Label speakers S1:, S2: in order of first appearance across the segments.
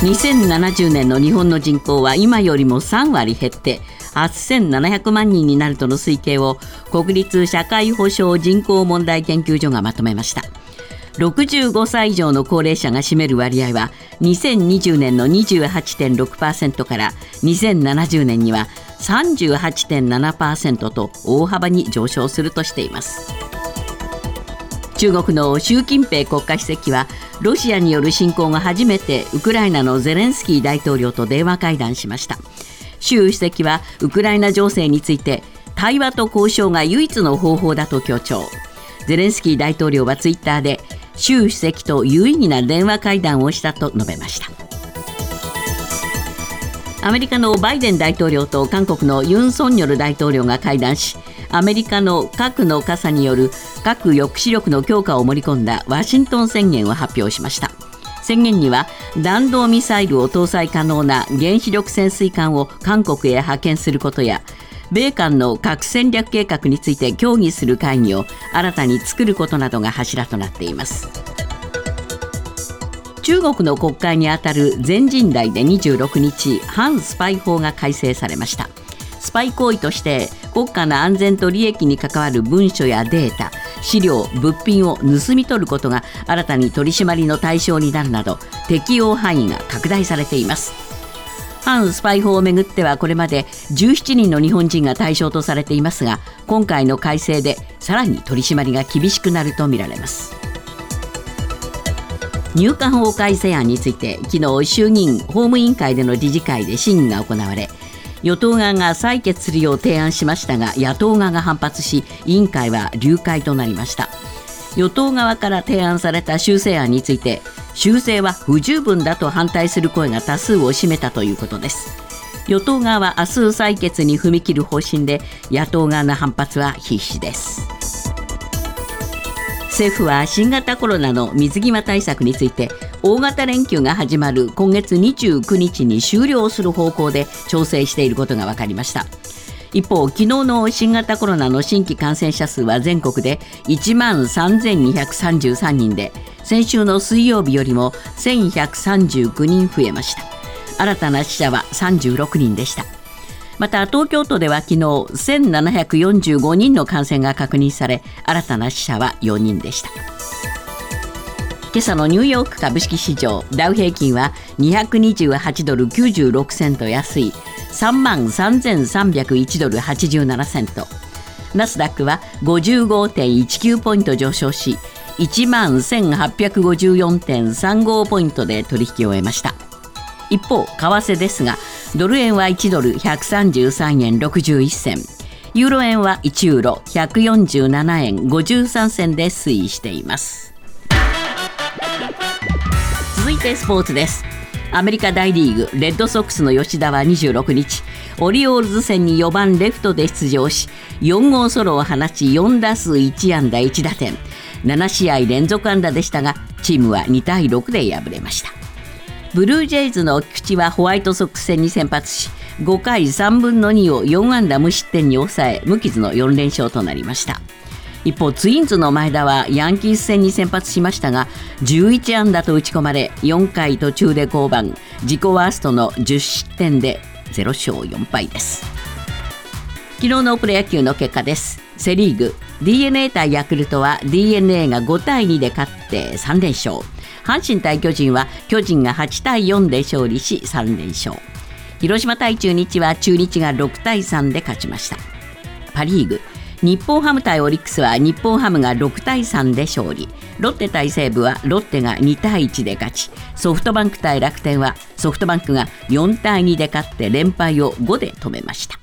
S1: 2070年の日本の人口は今よりも3割減って8700万人になるとの推計を国立社会保障人口問題研究所がまとめました。65歳以上の高齢者が占める割合は2020年の28.6%から2070年には38.7%と大幅に上昇するとしています。中国の習近平国家主席はロシアによる侵攻が初めてウクライナのゼレンスキー大統領と電話会談しました。習主席はウクライナ情勢について対話と交渉が唯一の方法だと強調。ゼレンスキー大統領はツイッターで習主席と有意義な電話会談をしたと述べました。アメリカのバイデン大統領と韓国のユン・ソンニョル大統領が会談しアメリカの核の傘による核抑止力の強化を盛り込んだワシントン宣言を発表しました。宣言には弾道ミサイルを搭載可能な原子力潜水艦を韓国へ派遣することや米韓の核戦略計画について協議する会議を新たに作ることなどが柱となっています。中国の国会にあたる全人代で26日反スパイ法が改正されました。スパイ行為として国家の安全と利益に関わる文書やデータ資料物品を盗み取ることが新たに取り締まりの対象になるなど適用範囲が拡大されています。反スパイ法をめぐってはこれまで17人の日本人が対象とされていますが今回の改正でさらに取り締まりが厳しくなるとみられます。入管法改正案について昨日衆議院法務委員会での理事会で審議が行われ与党側が採決するよう提案しましたが野党側が反発し委員会は流会となりました。与党側から提案された修正案について修正は不十分だと反対する声が多数を占めたということです。与党側は明日採決に踏み切る方針で野党側の反発は必至です。政府は新型コロナの水際対策について大型連休が始まる今月29日に終了する方向で調整していることが分かりました。一方昨日の新型コロナの新規感染者数は全国で1万3233人で先週の水曜日よりも1139人増えました。新たな死者は36人でした。また東京都では昨日1745人の感染が確認され新たな死者は4人でした。今朝のニューヨーク株式市場ダウ平均は228ドル96セント安い3万3301ドル87セント。ナスダックは55.19ポイント上昇し1万1854.35ポイントで取引を終えました。一方為替ですがドル円は1ドル133円61銭。ユーロ円は1ユーロ147円53銭で推移しています。続いてスポーツです。アメリカ大リーグレッドソックスの吉田は26日オリオールズ戦に4番レフトで出場し4号ソロを放ち4打数1安打1打点。7試合連続安打でしたがチームは2対6で敗れました。ブルージェイズの菊池はホワイトソックス戦に先発し5回3分の2を4安打無失点に抑え無傷の4連勝となりました。一方ツインズの前田はヤンキース戦に先発しましたが11安打と打ち込まれ4回途中で降板。自己ワーストの10失点で0勝4敗です。昨日のプロ野球の結果です。セ・リーグ d n a 対ヤクルトは d n a が5対2で勝って3連勝。阪神対巨人は巨人が8対4で勝利し3連勝。広島対中日は中日が6対3で勝ちました。パ・リーグ。日本ハム対オリックスは日本ハムが6対3で勝利。ロッテ対西武はロッテが2対1で勝ち。ソフトバンク対楽天はソフトバンクが4対2で勝って連敗を5で止めました。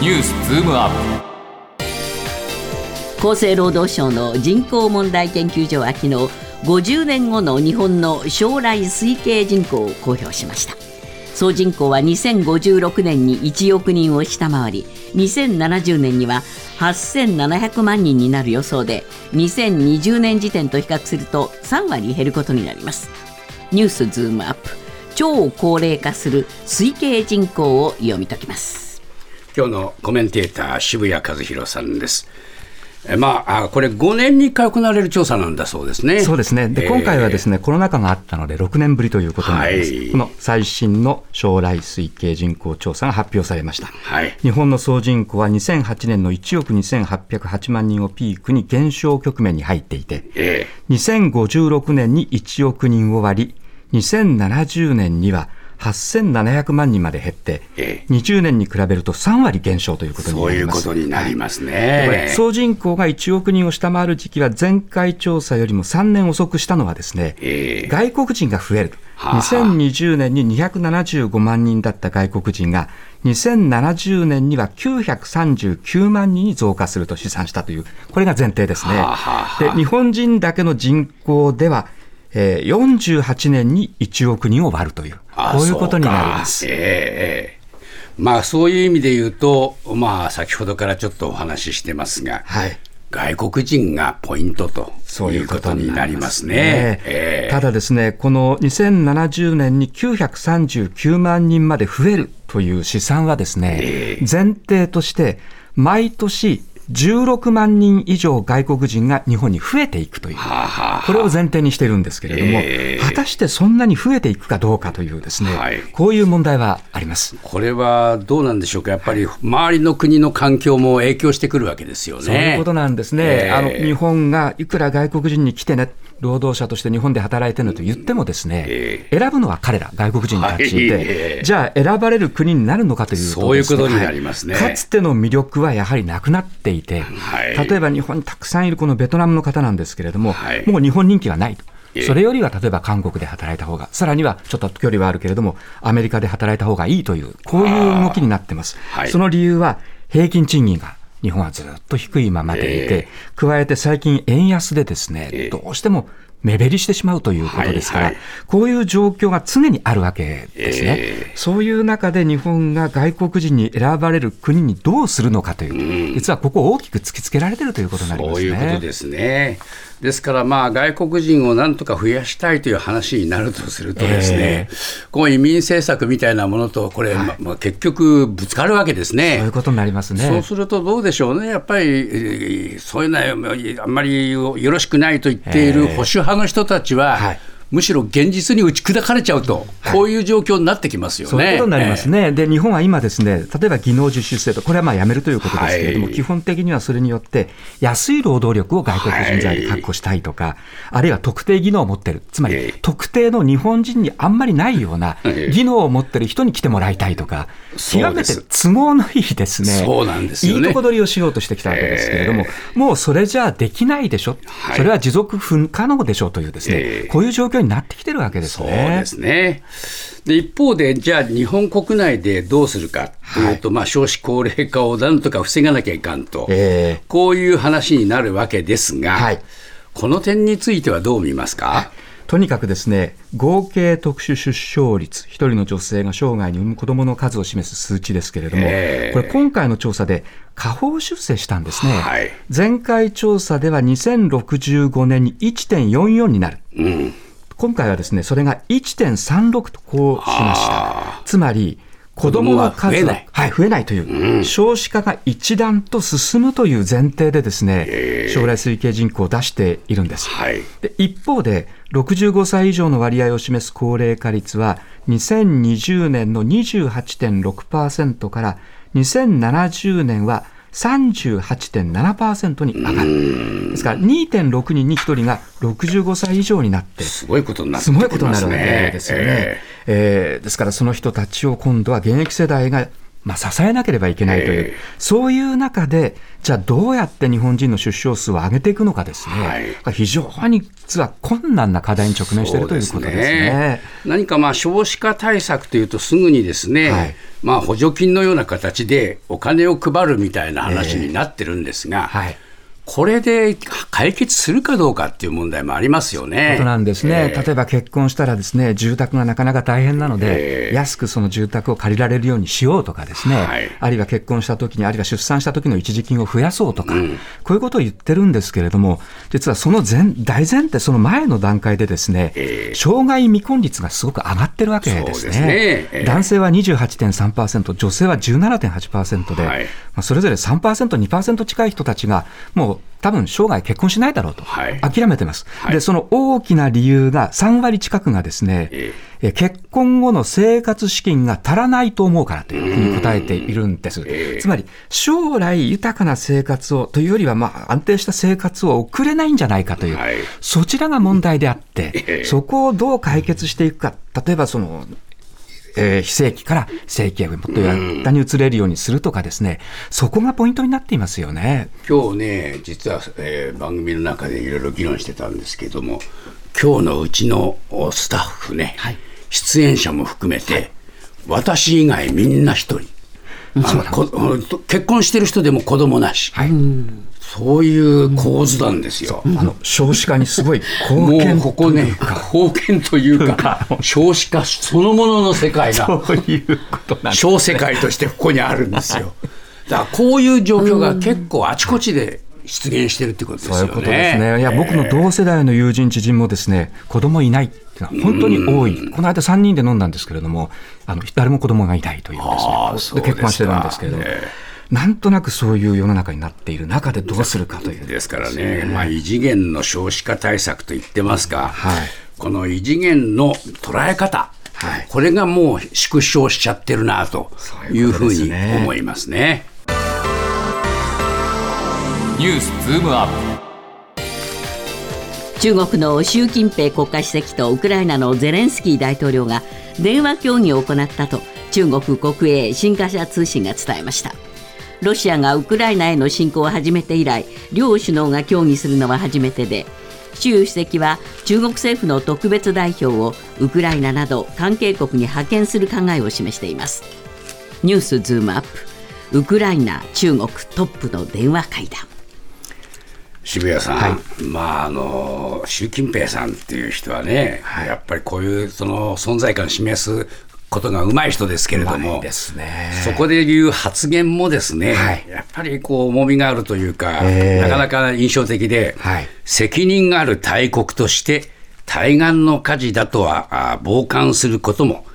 S2: ニュースズームアッ
S1: プ。厚生労働省の人口問題研究所は昨日50年後の日本の将来推計人口を公表しました。総人口は2056年に1億人を下回り2070年には8700万人になる予想で2020年時点と比較すると3割減ることになります。ニュースズームアップ。超高齢化する推計人口を読み解きます。
S3: 今日のコメンテーター渋谷和弘さんです。まあ、あこれ、5年に1回行われる調査なんだそうですね。
S4: そうですね。で、今回はですね、コロナ禍があったので、6年ぶりということになります。
S3: はい
S4: この最新の将来推計人口調査が発表されました。
S3: はい
S4: 日本の総人口は2008年の1億2808万人をピークに減少局面に入っていて、
S3: え
S4: 2056年に1億人を割り、2070年には8700万人まで減って、
S3: え
S4: 20年に比べると3割減少ということに
S3: そういうこ
S4: なります。
S3: とになりますね。
S4: 総人口が1億人を下回る時期は前回調査よりも3年遅くしたのはですね、
S3: ええ
S4: 外国人が増えると。
S3: はあはあ
S4: 2020年に275万人だった外国人が2070年には939万人に増加すると試算したという、これが前提ですね。で日本人だけの人口では、えー48年に1億人を割るという、
S3: あ
S4: こういうことになります。
S3: まあ、そういう意味で言うと、まあ、先ほどからちょっとお話ししてますが、
S4: はい。
S3: 外国人がポイントと
S4: そう
S3: い
S4: いううこと
S3: になりま
S4: すす
S3: ね
S4: ただですね、この2070年に939万人まで増えるという試算はですね、前提として、毎年16万人以上外国人が日本に増えていくという。これを前提にしているんですけれども、
S3: ええ
S4: 果たしてそんなに増えていくかどうかというですね、
S3: はい
S4: こういう問題はあります。
S3: これはどうなんでしょうか、やっぱり周りの国の環境も影響してくるわけですよね。
S4: そういうことなんですね、
S3: ええ
S4: あの日本がいくら外国人に来てね、労働者として日本で働いてねと言っても、ですね、
S3: え
S4: 選ぶのは彼ら、外国人たちで、
S3: はい
S4: じゃあ、選ばれる国になるのかという
S3: そういうことになりますね。
S4: はい。かつての魅力はやはりなくなっていて、
S3: はい。
S4: 例えば日本にたくさんいるこのベトナムの方なんですけれども、
S3: はい。
S4: もう日本人気がないと。
S3: ええ。
S4: それよりは例えば韓国で働いた方が、さらにはちょっと距離はあるけれども、アメリカで働いた方がいいという、こういう動きになってます。
S3: はい。
S4: その理由は、平均賃金が日本はずっと低いままでいて、
S3: え
S4: 加えて最近円安でですね、
S3: ええ
S4: どうしても目減りしてしまうということですから、
S3: はいはい
S4: こういう状況が常にあるわけですね。
S3: え
S4: そういう中で日本が外国人に選ばれる国にどうするのかという、実はここを大きく突きつけられているということになりますね。
S3: そういうことですね。ですから、まあ、外国人をなんとか増やしたいという話になるとするとですね、
S4: え
S3: この移民政策みたいなものと、これ、ままあ、結局ぶつかるわけですね。
S4: そういうことになりますね。
S3: そうするとどうでしょうね、やっぱり、えーそういうのはあんまりよろしくないと言っている保守派の人たちは、
S4: はい
S3: むしろ現実に打ち砕かれちゃうと、こういう状況になってきますよね。
S4: そういうことになりますね。で、日本は今ですね、例えば技能実習制度、これはまあやめるということですけれども、
S3: はい。
S4: 基本的にはそれによって、安い労働力を外国人材で確保したいとか、あるいは特定技能を持ってる、つまり
S3: ええ。
S4: 特定の日本人にあんまりないような
S3: ええ。
S4: 技能を持ってる人に来てもらいたいとか、極めて都合のいいですね、
S3: そうなんですよね。
S4: いいとこ取りをしようとしてきたわけですけれども、もうそれじゃあできないでしょ、
S3: はい。
S4: それは持続不可能でしょというですね、
S3: ええ。
S4: こういう状況になってきてるわけです
S3: そう
S4: ね。
S3: ですね。で一方で、じゃあ日本国内でどうするかというと、まあ、少子高齢化をなんとか防がなきゃいかんと、
S4: ええ。
S3: こういう話になるわけですが、
S4: はい。
S3: この点についてはどう見ますか、
S4: とにかくですね、合計特殊出生率、一人の女性が生涯に産む子供の数を示す数値ですけれども、
S3: ええ。
S4: これ今回の調査で下方修正したんですね。
S3: はい。
S4: 前回調査では2065年に1.44になる。
S3: うん、
S4: 今回はですね、それが1.36とこうしました。つまり、子供の数
S3: は増えない。
S4: はい、増えないという、少子化が一段と進むという前提でですね、将来推計人口を出しているんです。
S3: はい。
S4: で一方で、65歳以上の割合を示す高齢化率は、2020年の28.6%から2070年は38.7%に上がる。ですから、2.6人に1人が65歳以上になって、
S3: すごいことになって
S4: す
S3: きますね。
S4: ごいことになるわけですよね。
S3: え
S4: えーですから、その人たちを今度は現役世代が、まあ、支えなければいけないという、
S3: ええ。
S4: そういう中で、じゃあどうやって日本人の出生数を上げていくのかですね、非常に実は困難な課題に直面しているということですね。
S3: 何かまあ少子化対策というとすぐにですね、
S4: はい。
S3: まあ補助金のような形でお金を配るみたいな話になってるんですが、
S4: はい
S3: これで解決するかどうかっていう問題もありますよね。
S4: ことなんですね、
S3: ええ。
S4: 例えば結婚したらですね住宅がなかなか大変なので、
S3: ええ。
S4: 安くその住宅を借りられるようにしようとかですね、
S3: はい。
S4: あるいは結婚した時にあるいは出産した時の一時金を増やそうとか、こういうことを言ってるんですけれども実はその前大前提その前の段階でですね、
S3: ええ。
S4: 障害未婚率がすごく上がってるわけです
S3: そうですね。
S4: 男性は28.3%女性は17.8%で、
S3: はい。
S4: まあ、それぞれ3%、2%近い人たちが、もと、多分生涯結婚しないだろうと、
S3: はい。
S4: 諦めてます、
S3: はい。
S4: で、その大きな理由が3割近くがですね、
S3: え
S4: え。結婚後の生活資金が足らないと思うからというふうに答えているんです。
S3: ええ。
S4: つまり、将来豊かな生活をというよりは、まあ、安定した生活を送れないんじゃないかという、
S3: はい。
S4: そちらが問題であって、
S3: ええ。
S4: そこをどう解決していくか、例えばその、えー非正規から正規へもっと簡単に移れるようにするとかですね、そこがポイントになっていますよね。
S3: 今日ね、実は、えー番組の中でいろいろ議論してたんですけども、今日のうちのおスタッフね、出演者も含めて、私以外みんな一人。あのこ結婚してる人でも子供なし、そういう構図なんですよ。
S4: あの少子化にすごい
S3: もう
S4: 貢献
S3: ここね、貢献というか、少子化そのものの世界が、
S4: そういうこと
S3: 小世界としてここにあるんですよ。だからこういう状況が結構あちこちで出現してるってことですよね。
S4: そういうことですね。いや、僕の同世代の友人、知人もですね、子供いないっていうのは本当に多い。この間3人で飲んだんですけれども、あの、誰も子供がいないというですね。
S3: で
S4: 結婚してるんですけれども
S3: え。
S4: なんとなくそういう世の中になっている中でどうするかという。
S3: ですからね、まあ、異次元の少子化対策と言ってますが、
S4: はい
S3: この異次元の捉え方、
S4: はい
S3: これがもう縮小しちゃってるなというふうに思いますね。
S2: ニュースズームアップ。
S1: 中国の習近平国家主席とウクライナのゼレンスキー大統領が電話協議を行ったと中国国営新華社通信が伝えました。ロシアがウクライナへの侵攻を始めて以来両首脳が協議するのは初めてで習主席は中国政府の特別代表をウクライナなど関係国に派遣する考えを示しています。ニュースズームアップウクライナ中国トップの電話会談。
S3: 渋谷さん、
S4: は
S3: まああの習近平さんっていう人はね、やっぱりこういうその存在感を示すことがうまい人ですけれども
S4: ね。
S3: そこで言う発言もですね、
S4: はい。
S3: やっぱりこう重みがあるというか、
S4: ええ。
S3: なかなか印象的で、
S4: はい。
S3: 責任がある大国として対岸の火事だとはあ傍観することも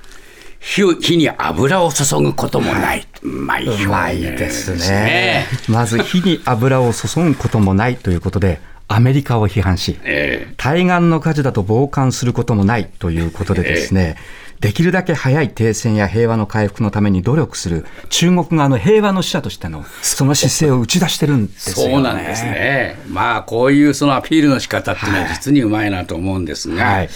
S3: 火を火に油を注ぐこともない、うまい表現
S4: ですね。まず火に油を注ぐこともないということで、アメリカを批判し、
S3: ええ
S4: 対岸の火事だと傍観することもないということでですね、できるだけ早い停戦や平和の回復のために努力する中国側の平和の使者としてのその姿勢を打ち出してるんですよね。
S3: そうなんですね。まあ、こういうそのアピールの仕方っていうのは実にうまいなと思うんですが、
S4: はい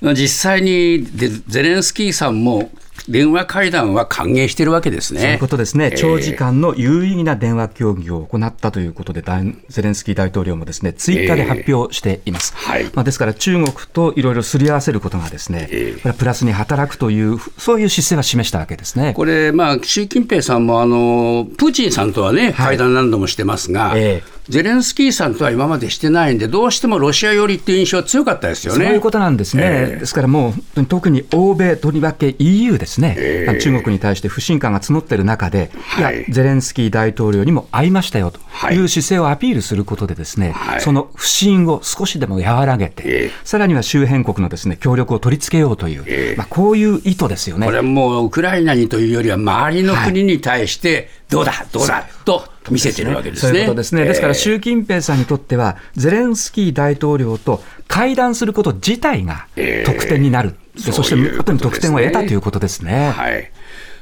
S3: 実際にゼレンスキーさんも電話会談は歓迎してるわけですね。
S4: そういうことですね、
S3: ええ。
S4: 長時間の有意義な電話協議を行ったということで、ダイゼレンスキー大統領もですねツイッターで発表しています。
S3: はい。
S4: まあ、ですから、中国といろいろすり合わせることがですね、
S3: ええ。
S4: これはプラスに働くという、そういう姿勢は示したわけですね。
S3: これ、まあ、習近平さんもあのプーチンさんとはね、会談何度もしてますが、
S4: ええ。
S3: ゼレンスキーさんとは今までしてないんで、どうしてもロシア寄りっていう印象は強かったですよね。
S4: そういうことなんですね、
S3: ええ。
S4: ですからもう特に欧米、とりわけ EU ですね、
S3: ええ。
S4: あの中国に対して不信感が募っている中で、
S3: はい。
S4: いや、ゼレンスキー大統領にも会いましたよと
S3: はい。
S4: いう姿勢をアピールすることで、ですね、
S3: はい。
S4: その不信を少しでも和らげて、
S3: ええ。
S4: さらには周辺国のですね協力を取り付けようという、
S3: ええ。
S4: まあ、こういう意図ですよね。
S3: これはもうウクライナにというよりは、周りの国に対して、どうだ、どうだと見せてるわけですね。
S4: そういうことですね。ですから、
S3: ええ
S4: 習近平さんにとっては、ゼレンスキー大統領と会談すること自体が
S3: ええ。
S4: 得点になる、でそして
S3: そういうことですね。
S4: 後に得点を得たということですね。
S3: はい、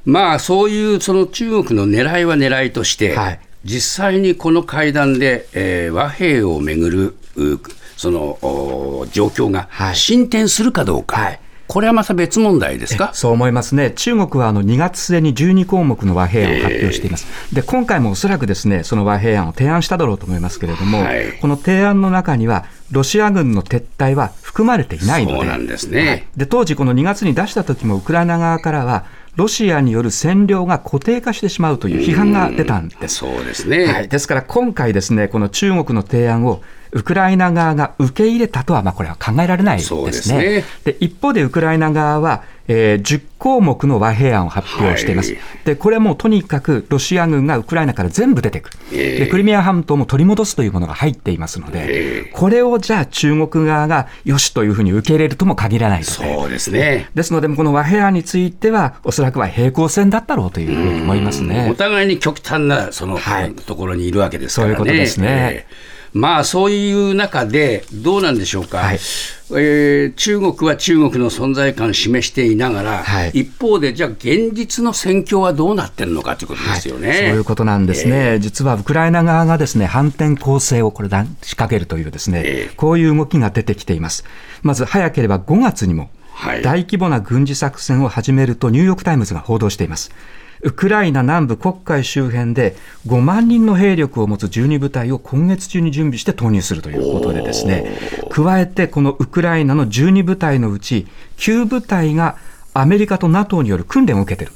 S3: まあそういうその中国の狙いは狙いとして、
S4: はい。
S3: 実際にこの会談で、えー和平をめぐるうそのお状況が
S4: はい。
S3: 進展するかどうか、
S4: はい
S3: これはまた別問題ですか？
S4: そう思いますね。中国はあの2月末に12項目の和平案を発表しています。で、今回もおそらくですね、その和平案を提案しただろうと思いますけれども、
S3: はい
S4: この提案の中には、ロシア軍の撤退は含まれていないので、
S3: そうなんですね
S4: はいで当時、この2月に出した時も、ウクライナ側からは、ロシアによる占領が固定化してしまうという批判が出たんです。
S3: そうですね、
S4: はい、ですから今回、ですねこの中国の提案をウクライナ側が受け入れたとは、まあ、これは考えられないですね。
S3: ですね
S4: で一方でウクライナ側は、えー10項目の和平案を発表しています、
S3: はい
S4: でこれはもうとにかくロシア軍がウクライナから全部出てくる、
S3: ええ
S4: でクリミア半島も取り戻すというものが入っていますので、
S3: ええ
S4: これをじゃあ中国側がよしというふうに受け入れるとも限らない。
S3: そうですね。
S4: ですので、この和平案については、おそらくは平行線だったろうというふうに思いますね。
S3: お互いに極端なその、
S4: はい
S3: ところにいるわけですからね。
S4: そういうことですね
S3: えーまあそういう中で、どうなんでしょうか、はい、えー、中国は中国の存在感を示していながら、はい、一方で、じゃあ、現実の戦況はどうなってるのかということですよね、はい、そう
S4: いうことなんですね、えー、実はウクライナ側がですね反転攻勢をこれ仕掛けるという、ですね、えー、こういう動きが出てきています。まず早ければ5月にも大規模な軍事作戦を始めるとニューヨーク・タイムズが報道しています。ウクライナ南部黒海周辺で5万人の兵力を持つ12部隊を今月中に準備して投入するということでですね加えてこのウクライナの12部隊のうち9部隊がアメリカと NATO による訓練を受けている。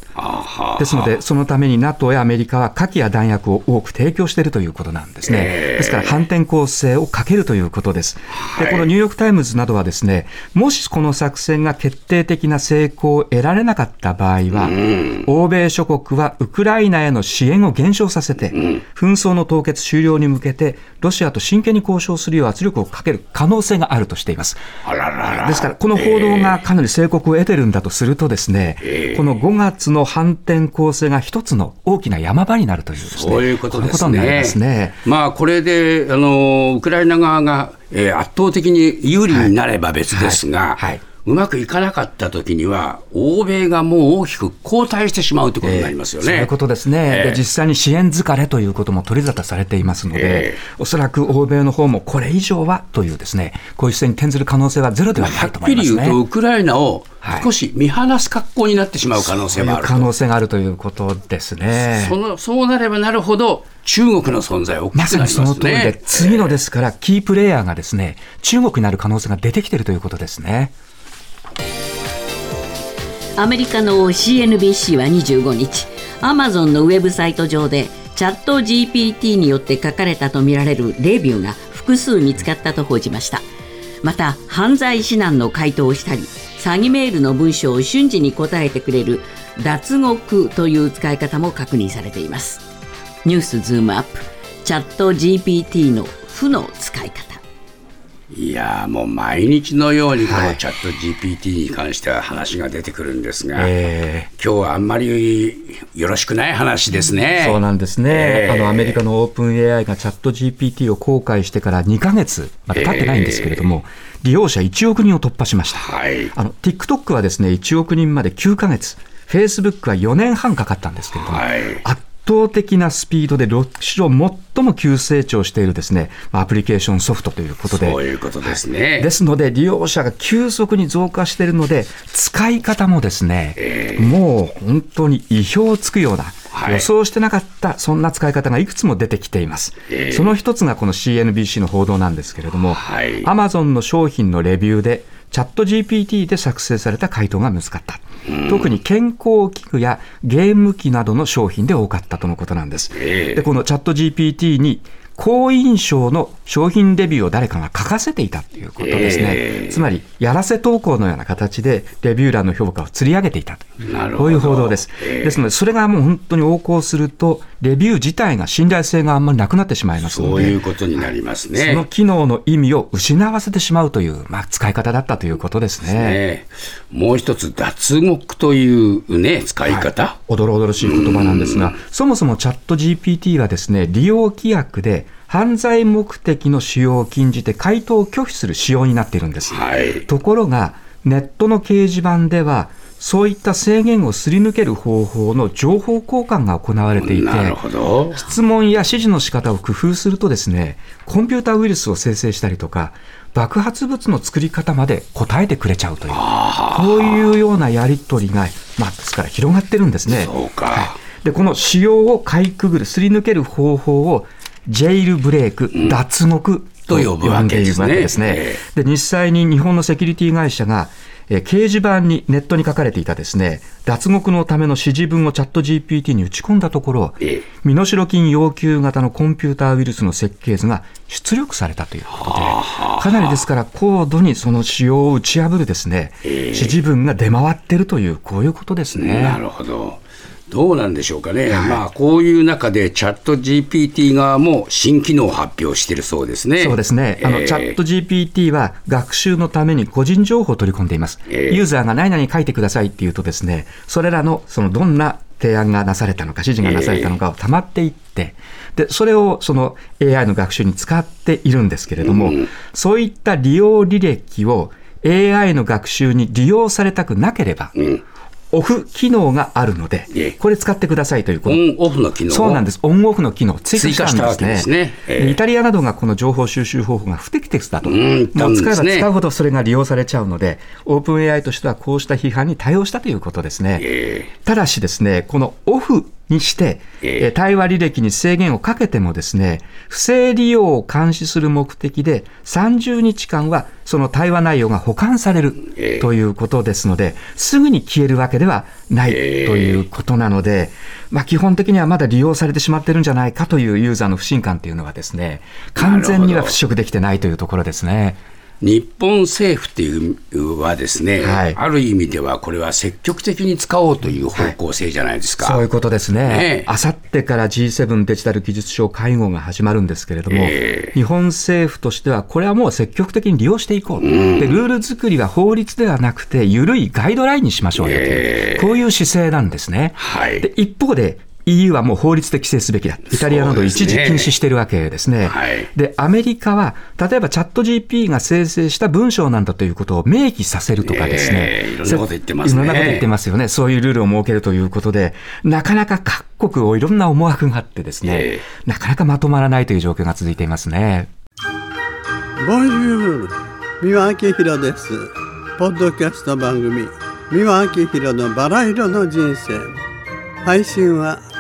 S4: ですので、そのために NATO やアメリカは火器や弾薬を多く提供しているということなんですね。ですから反転攻勢をかけるということです。で、このニューヨーク・タイムズなどはですね、もしこの作戦が決定的な成功を得られなかった場合は、欧米諸国はウクライナへの支援を減少させて、紛争の凍結終了に向けて、ロシアと真剣に交渉するよう圧力をかける可能性があるとしています。ですから、この報道がかなり成功を得てるんだとするとですね、この5月の反転攻勢が一つの大きな山場になるという、ね、
S3: そういうことですね。すね。まあ、これであのウクライナ側が、えー、圧倒的に有利になれば別ですが、はいはい。はいうまくいかなかったときには、欧米がもう大きく後退してしまうということになりますよね、え
S4: ー、そういうことですね、えー、で実際に支援疲れということも取り沙汰されていますので、えー、おそらく欧米の方もこれ以上はという、ですねこういう姿勢に転ずる可能性はゼロではないと思います、ね、
S3: はっきり言うと、ウクライナを少し見放す格好になってしまう可能性もある、
S4: 可能性があるということですね。
S3: そのそうなればなるほど、中国の存在大きくなりますね。まさにその通りで、
S4: 次のですから、キープレーヤーがですね、中国になる可能性が出てきているということですね。
S1: アメリカの CNBC は25日アマゾンのウェブサイト上でチャット GPT によって書かれたとみられるレビューが複数見つかったと報じました。また犯罪指南の回答をしたり詐欺メールの文章を瞬時に答えてくれる脱獄という使い方も確認されています。ニュースズームアップチャット GPT の負の使い方。
S3: いやもう毎日のようにこのチャット GPT に関しては話が出てくるんですが、はいえ。ー、今日はあんまりよろしくない話ですね。
S4: そうなんですね、えー、あのアメリカのオープン AI がチャット GPT を公開してから2か月、まだ経ってないんですけれども、えー、利用者1億人を突破しました。はい、あの TikTok はですね1億人まで9か月、Facebook は4年半かかったんですけれども、はい、圧倒的なスピードで、史上最も急成長しているですね、アプリケーションソフトということで。
S3: そういうことですね。
S4: ですので、利用者が急速に増加しているので、使い方もですね、えー、もう本当に意表をつくような、予想してなかった、そんな使い方がいくつも出てきています。えー、その一つがこの CNBC の報道なんですけれども、アマゾンの商品のレビューで、チャット GPT で作成された回答が見つかった。特に健康器具やゲーム機などの商品で多かったとのことなんです。で、このチャット GPT に好印象の商品レビューを誰かが書かせていたということですね、えー、つまりやらせ投稿のような形でレビュー欄の評価を釣り上げていたというこういう報道です、えー、ですのでそれがもう本当に横行するとレビュー自体が信頼性があんまりなくなってしまいますので
S3: そういうことになりますね。
S4: その機能の意味を失わせてしまうという、まあ、使い方だったということですね、ね、
S3: もう一つ脱獄というね使い方、はい、
S4: おどろおどろしい言葉なんですがそもそもチャット GPT はですね利用規約で犯罪目的の使用を禁じて回答を拒否する仕様になっているんです。はい、ところが、ネットの掲示板では、そういった制限をすり抜ける方法の情報交換が行われていて、質問や指示の仕方を工夫するとですね、コンピュータウイルスを生成したりとか、爆発物の作り方まで答えてくれちゃうという、こういうようなやり取りが、まあ、ですから広がってるんですね。はい、でこの仕様をかいくぐる、すり抜ける方法をジェイルブレーク、脱獄と呼んでいるわけですね。で実際に日本のセキュリティ会社がえ掲示板にネットに書かれていたですね脱獄のための指示文をチャット GPT に打ち込んだところ、身代金要求型のコンピューターウイルスの設計図が出力されたということで、かなりですから高度にその仕様を打ち破るですね、指示文が出回っているという、こういうことですね。
S3: なるほど。どうなんでしょうかね、はい、まあ、こういう中で、チャット GPT 側も新機能を発表しているそうですね。
S4: そうですね、あの、えー、チャット GPT は学習のために個人情報を取り込んでいます。えー、ユーザーが何々書いてくださいっていうとですね、それらのそのどんな提案がなされたのか、指示がなされたのかをたまっていって、でそれをその AI の学習に使っているんですけれども、そういった利用履歴を AI の学習に利用されたくなければ、オフ機能があるので
S3: ええ、
S4: これ使ってくださいということ。
S3: オンオフの機能を。
S4: そうなんです。オンオフの機能を追加したんです
S3: 追加したわけですね。ええ。
S4: でイタリアなどがこの情報収集方法が不適切だと。
S3: ん
S4: もう使えば使うほどそれが利用されちゃうので、オープン AI としてはこうした批判に対応したということですね。
S3: え。
S4: ただしですね、このオフにして、
S3: ええ。
S4: えー対話履歴に制限をかけてもですね、不正利用を監視する目的で30日間はその対話内容が保管される
S3: ええ。
S4: ということですので、すぐに消えるわけではないと
S3: え。え
S4: いうことなので、まあ基本的にはまだ利用されてしまってるんじゃないかというユーザーの不信感というのはですね、完全には払拭できてないというところですね。
S3: 日本政府っていうはですね、
S4: はい。
S3: ある意味ではこれは積極的に使おうという方向性じゃないですか。
S4: そういうことです
S3: ね。
S4: あさってから G7 デジタル技術相会合が始まるんですけれども、
S3: ええ。
S4: 日本政府としては、これはもう積極的に利用していこう、でルール作りは法律ではなくて、緩いガイドラインにしましょうよという、
S3: ええ。
S4: こういう姿勢なんですね。
S3: はい。
S4: で一方で EU はもう法律で規制すべきだ。イタリアなど一時禁止しているわけですね。
S3: はい
S4: で、アメリカは、例えばチャット GP が生成した文章なんだということを明記させるとかですね。
S3: ええいろんなこと言ってますね
S4: いろんなこと言ってますよね。そういうルールを設けるということで、なかなか各国をいろんな思惑があってですね、
S3: え
S4: なかなかまとまらないという状況が続いていますね。
S5: ボンジュール三輪明宏ですポッドキャスト番組三輪明宏のバラ色の人生配信は